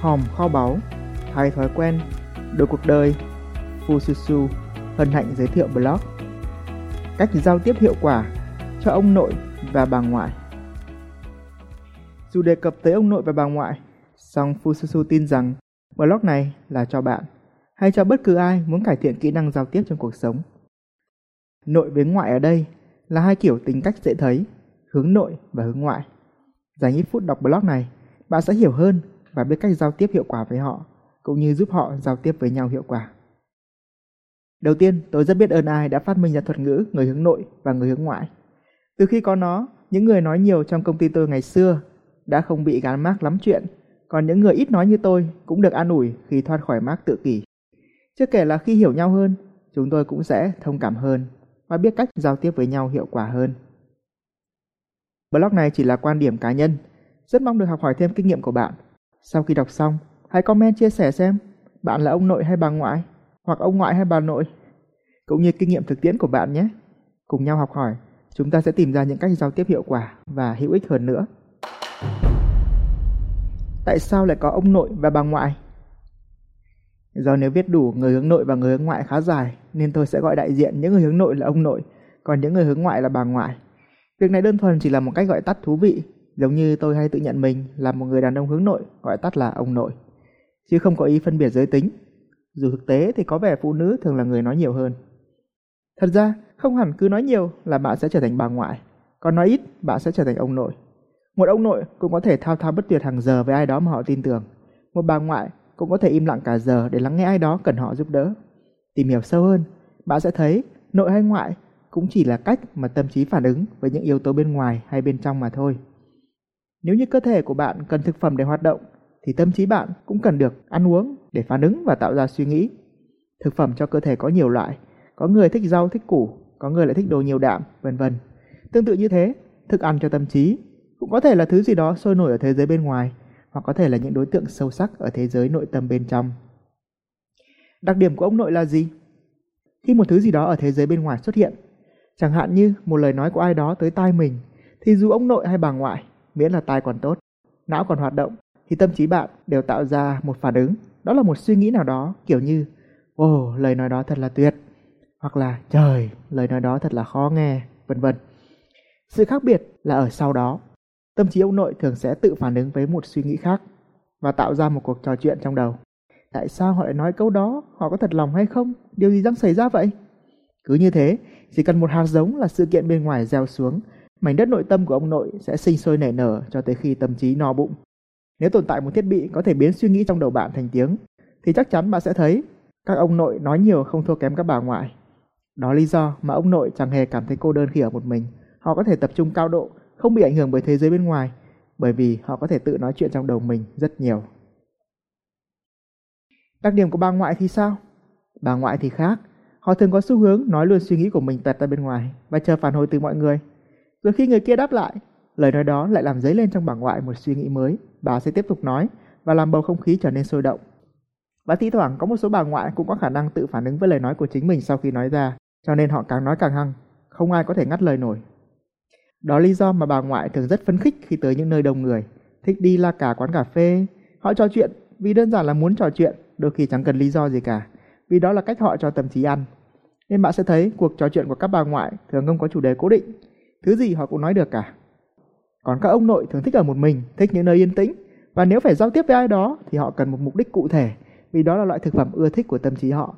hòm kho báu, thay thói quen, đổi cuộc đời, Fususu hân hạnh giới thiệu blog. Cách giao tiếp hiệu quả cho ông nội và bà ngoại. Dù đề cập tới ông nội và bà ngoại, song Fususu tin rằng blog này là cho bạn hay cho bất cứ ai muốn cải thiện kỹ năng giao tiếp trong cuộc sống. Nội với ngoại ở đây là hai kiểu tính cách dễ thấy, hướng nội và hướng ngoại. Dành ít phút đọc blog này, bạn sẽ hiểu hơn và biết cách giao tiếp hiệu quả với họ, cũng như giúp họ giao tiếp với nhau hiệu quả. Đầu tiên, tôi rất biết ơn ai đã phát minh ra thuật ngữ người hướng nội và người hướng ngoại. Từ khi có nó, những người nói nhiều trong công ty tôi ngày xưa đã không bị gán mác lắm chuyện, còn những người ít nói như tôi cũng được an ủi khi thoát khỏi mác tự kỷ. Chưa kể là khi hiểu nhau hơn, chúng tôi cũng sẽ thông cảm hơn và biết cách giao tiếp với nhau hiệu quả hơn. Blog này chỉ là quan điểm cá nhân, rất mong được học hỏi thêm kinh nghiệm của bạn. Sau khi đọc xong, hãy comment chia sẻ xem bạn là ông nội hay bà ngoại, hoặc ông ngoại hay bà nội, cũng như kinh nghiệm thực tiễn của bạn nhé. Cùng nhau học hỏi, chúng ta sẽ tìm ra những cách giao tiếp hiệu quả và hữu ích hơn nữa. Tại sao lại có ông nội và bà ngoại? Do nếu viết đủ người hướng nội và người hướng ngoại khá dài, nên tôi sẽ gọi đại diện những người hướng nội là ông nội, còn những người hướng ngoại là bà ngoại. Việc này đơn thuần chỉ là một cách gọi tắt thú vị, giống như tôi hay tự nhận mình là một người đàn ông hướng nội, gọi tắt là ông nội, chứ không có ý phân biệt giới tính. Dù thực tế thì có vẻ phụ nữ thường là người nói nhiều hơn. Thật ra, không hẳn cứ nói nhiều là bạn sẽ trở thành bà ngoại, còn nói ít bạn sẽ trở thành ông nội. Một ông nội cũng có thể thao thao bất tuyệt hàng giờ với ai đó mà họ tin tưởng. Một bà ngoại cũng có thể im lặng cả giờ để lắng nghe ai đó cần họ giúp đỡ. Tìm hiểu sâu hơn, bạn sẽ thấy nội hay ngoại cũng chỉ là cách mà tâm trí phản ứng với những yếu tố bên ngoài hay bên trong mà thôi. Nếu như cơ thể của bạn cần thực phẩm để hoạt động, thì tâm trí bạn cũng cần được ăn uống để phản ứng và tạo ra suy nghĩ. Thực phẩm cho cơ thể có nhiều loại, có người thích rau thích củ, có người lại thích đồ nhiều đạm, vân vân. Tương tự như thế, thức ăn cho tâm trí cũng có thể là thứ gì đó sôi nổi ở thế giới bên ngoài, hoặc có thể là những đối tượng sâu sắc ở thế giới nội tâm bên trong. Đặc điểm của ông nội là gì? Khi một thứ gì đó ở thế giới bên ngoài xuất hiện, chẳng hạn như một lời nói của ai đó tới tai mình, thì dù ông nội hay bà ngoại, miễn là tai còn tốt, não còn hoạt động, thì tâm trí bạn đều tạo ra một phản ứng, đó là một suy nghĩ nào đó kiểu như Ồ, lời nói đó thật là tuyệt, hoặc là trời, lời nói đó thật là khó nghe, vân vân. Sự khác biệt là ở sau đó, tâm trí ông nội thường sẽ tự phản ứng với một suy nghĩ khác và tạo ra một cuộc trò chuyện trong đầu. Tại sao họ lại nói câu đó? Họ có thật lòng hay không? Điều gì đang xảy ra vậy? Cứ như thế, chỉ cần một hạt giống là sự kiện bên ngoài gieo xuống, mảnh đất nội tâm của ông nội sẽ sinh sôi nảy nở cho tới khi tâm trí no bụng. Nếu tồn tại một thiết bị có thể biến suy nghĩ trong đầu bạn thành tiếng, thì chắc chắn bạn sẽ thấy các ông nội nói nhiều không thua kém các bà ngoại. Đó lý do mà ông nội chẳng hề cảm thấy cô đơn khi ở một mình. Họ có thể tập trung cao độ, không bị ảnh hưởng bởi thế giới bên ngoài, bởi vì họ có thể tự nói chuyện trong đầu mình rất nhiều. Đặc điểm của bà ngoại thì sao? Bà ngoại thì khác. Họ thường có xu hướng nói luôn suy nghĩ của mình tật ra bên ngoài và chờ phản hồi từ mọi người. Rồi khi người kia đáp lại, lời nói đó lại làm dấy lên trong bà ngoại một suy nghĩ mới. Bà sẽ tiếp tục nói và làm bầu không khí trở nên sôi động. Và thi thoảng có một số bà ngoại cũng có khả năng tự phản ứng với lời nói của chính mình sau khi nói ra, cho nên họ càng nói càng hăng, không ai có thể ngắt lời nổi. Đó lý do mà bà ngoại thường rất phấn khích khi tới những nơi đông người, thích đi la cà quán cà phê. Họ trò chuyện vì đơn giản là muốn trò chuyện, đôi khi chẳng cần lý do gì cả, vì đó là cách họ cho tâm trí ăn. Nên bạn sẽ thấy cuộc trò chuyện của các bà ngoại thường không có chủ đề cố định, thứ gì họ cũng nói được cả. Còn các ông nội thường thích ở một mình, thích những nơi yên tĩnh, và nếu phải giao tiếp với ai đó thì họ cần một mục đích cụ thể, vì đó là loại thực phẩm ưa thích của tâm trí họ.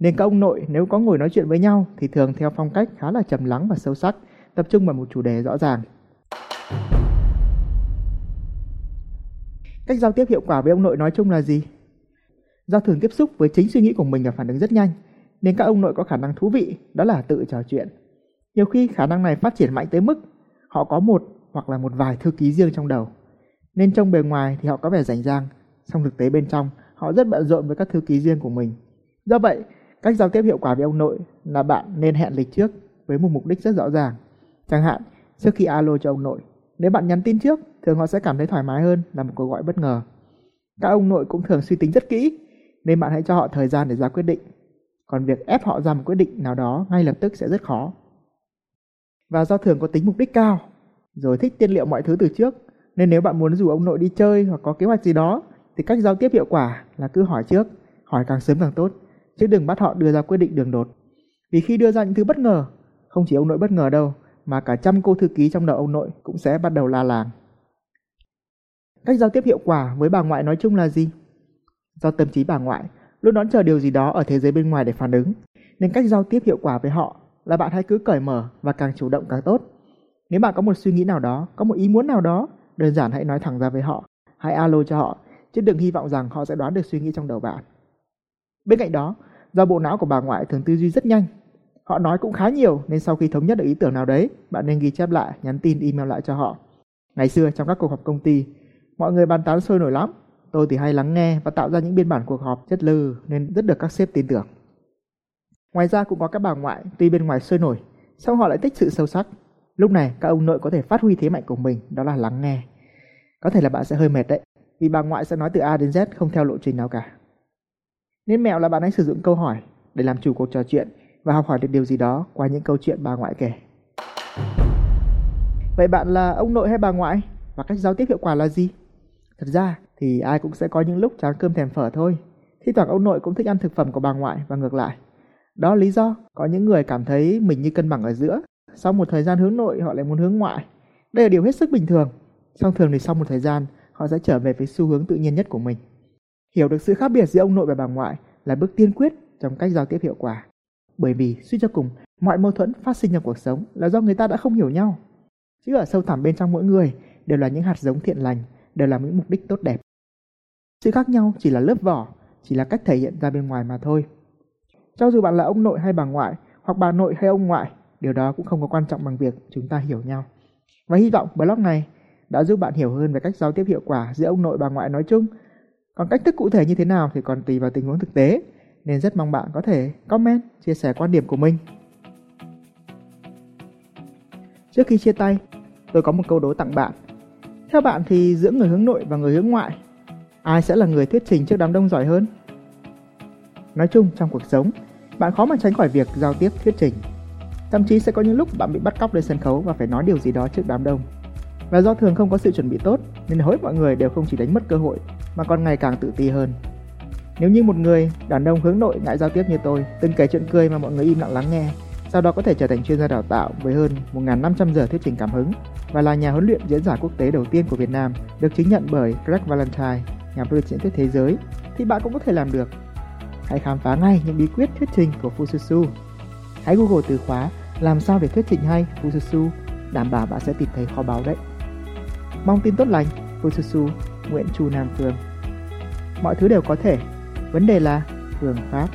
Nên các ông nội nếu có ngồi nói chuyện với nhau thì thường theo phong cách khá là trầm lắng và sâu sắc, tập trung vào một chủ đề rõ ràng. Cách giao tiếp hiệu quả với ông nội nói chung là gì? Do thường tiếp xúc với chính suy nghĩ của mình và phản ứng rất nhanh, nên các ông nội có khả năng thú vị, đó là tự trò chuyện. Nhiều khi khả năng này phát triển mạnh tới mức họ có một hoặc là một vài thư ký riêng trong đầu. Nên trong bề ngoài thì họ có vẻ rảnh rang, song thực tế bên trong họ rất bận rộn với các thư ký riêng của mình. Do vậy, cách giao tiếp hiệu quả với ông nội là bạn nên hẹn lịch trước với một mục đích rất rõ ràng. Chẳng hạn, trước khi alo cho ông nội, nếu bạn nhắn tin trước, thường họ sẽ cảm thấy thoải mái hơn là một cuộc gọi bất ngờ. Các ông nội cũng thường suy tính rất kỹ, nên bạn hãy cho họ thời gian để ra quyết định. Còn việc ép họ ra một quyết định nào đó ngay lập tức sẽ rất khó. Và do thường có tính mục đích cao, rồi thích tiên liệu mọi thứ từ trước, nên nếu bạn muốn rủ ông nội đi chơi hoặc có kế hoạch gì đó, thì cách giao tiếp hiệu quả là cứ hỏi trước, hỏi càng sớm càng tốt, chứ đừng bắt họ đưa ra quyết định đường đột. Vì khi đưa ra những thứ bất ngờ, không chỉ ông nội bất ngờ đâu, mà cả trăm cô thư ký trong đầu ông nội cũng sẽ bắt đầu la làng. Cách giao tiếp hiệu quả với bà ngoại nói chung là gì? Do tâm trí bà ngoại luôn đón chờ điều gì đó ở thế giới bên ngoài để phản ứng, nên cách giao tiếp hiệu quả với họ là bạn hãy cứ cởi mở và càng chủ động càng tốt. Nếu bạn có một suy nghĩ nào đó, có một ý muốn nào đó, đơn giản hãy nói thẳng ra với họ, hãy alo cho họ, chứ đừng hy vọng rằng họ sẽ đoán được suy nghĩ trong đầu bạn. Bên cạnh đó, do bộ não của bà ngoại thường tư duy rất nhanh, họ nói cũng khá nhiều nên sau khi thống nhất được ý tưởng nào đấy, bạn nên ghi chép lại, nhắn tin, email lại cho họ. Ngày xưa trong các cuộc họp công ty, mọi người bàn tán sôi nổi lắm. Tôi thì hay lắng nghe và tạo ra những biên bản cuộc họp chất lư nên rất được các sếp tin tưởng. Ngoài ra cũng có các bà ngoại tuy bên ngoài sôi nổi, song họ lại thích sự sâu sắc. Lúc này các ông nội có thể phát huy thế mạnh của mình, đó là lắng nghe. Có thể là bạn sẽ hơi mệt đấy, vì bà ngoại sẽ nói từ A đến Z không theo lộ trình nào cả. Nên mẹo là bạn hãy sử dụng câu hỏi để làm chủ cuộc trò chuyện và học hỏi được điều gì đó qua những câu chuyện bà ngoại kể. Vậy bạn là ông nội hay bà ngoại? Và cách giao tiếp hiệu quả là gì? Thật ra thì ai cũng sẽ có những lúc chán cơm thèm phở thôi. Thi thoảng ông nội cũng thích ăn thực phẩm của bà ngoại và ngược lại. Đó là lý do có những người cảm thấy mình như cân bằng ở giữa. Sau một thời gian hướng nội họ lại muốn hướng ngoại. Đây là điều hết sức bình thường. Song thường thì sau một thời gian họ sẽ trở về với xu hướng tự nhiên nhất của mình. Hiểu được sự khác biệt giữa ông nội và bà ngoại là bước tiên quyết trong cách giao tiếp hiệu quả. Bởi vì suy cho cùng, mọi mâu thuẫn phát sinh trong cuộc sống là do người ta đã không hiểu nhau. Chứ ở sâu thẳm bên trong mỗi người đều là những hạt giống thiện lành, đều là những mục đích tốt đẹp. Sự khác nhau chỉ là lớp vỏ, chỉ là cách thể hiện ra bên ngoài mà thôi. Cho dù bạn là ông nội hay bà ngoại, hoặc bà nội hay ông ngoại, điều đó cũng không có quan trọng bằng việc chúng ta hiểu nhau. Và hy vọng blog này đã giúp bạn hiểu hơn về cách giao tiếp hiệu quả giữa ông nội bà ngoại nói chung. Còn cách thức cụ thể như thế nào thì còn tùy vào tình huống thực tế, nên rất mong bạn có thể comment, chia sẻ quan điểm của mình. Trước khi chia tay, tôi có một câu đố tặng bạn. Theo bạn thì giữa người hướng nội và người hướng ngoại, ai sẽ là người thuyết trình trước đám đông giỏi hơn? Nói chung trong cuộc sống, bạn khó mà tránh khỏi việc giao tiếp thuyết trình. Thậm chí sẽ có những lúc bạn bị bắt cóc lên sân khấu và phải nói điều gì đó trước đám đông. Và do thường không có sự chuẩn bị tốt, nên hối mọi người đều không chỉ đánh mất cơ hội mà còn ngày càng tự ti hơn. Nếu như một người đàn ông hướng nội ngại giao tiếp như tôi, từng kể chuyện cười mà mọi người im lặng lắng nghe, sau đó có thể trở thành chuyên gia đào tạo với hơn 1.500 giờ thuyết trình cảm hứng và là nhà huấn luyện diễn giả quốc tế đầu tiên của Việt Nam, được chứng nhận bởi Greg Valentine, nhà vô địch diễn thuyết thế giới, thì bạn cũng có thể làm được. Hãy khám phá ngay những bí quyết thuyết trình của Fususu. Hãy Google từ khóa làm sao để thuyết trình hay Fususu, đảm bảo bạn sẽ tìm thấy kho báu đấy. Mong tin tốt lành, Fususu, Nguyễn Chu Nam Phương. Mọi thứ đều có thể, vấn đề là phương pháp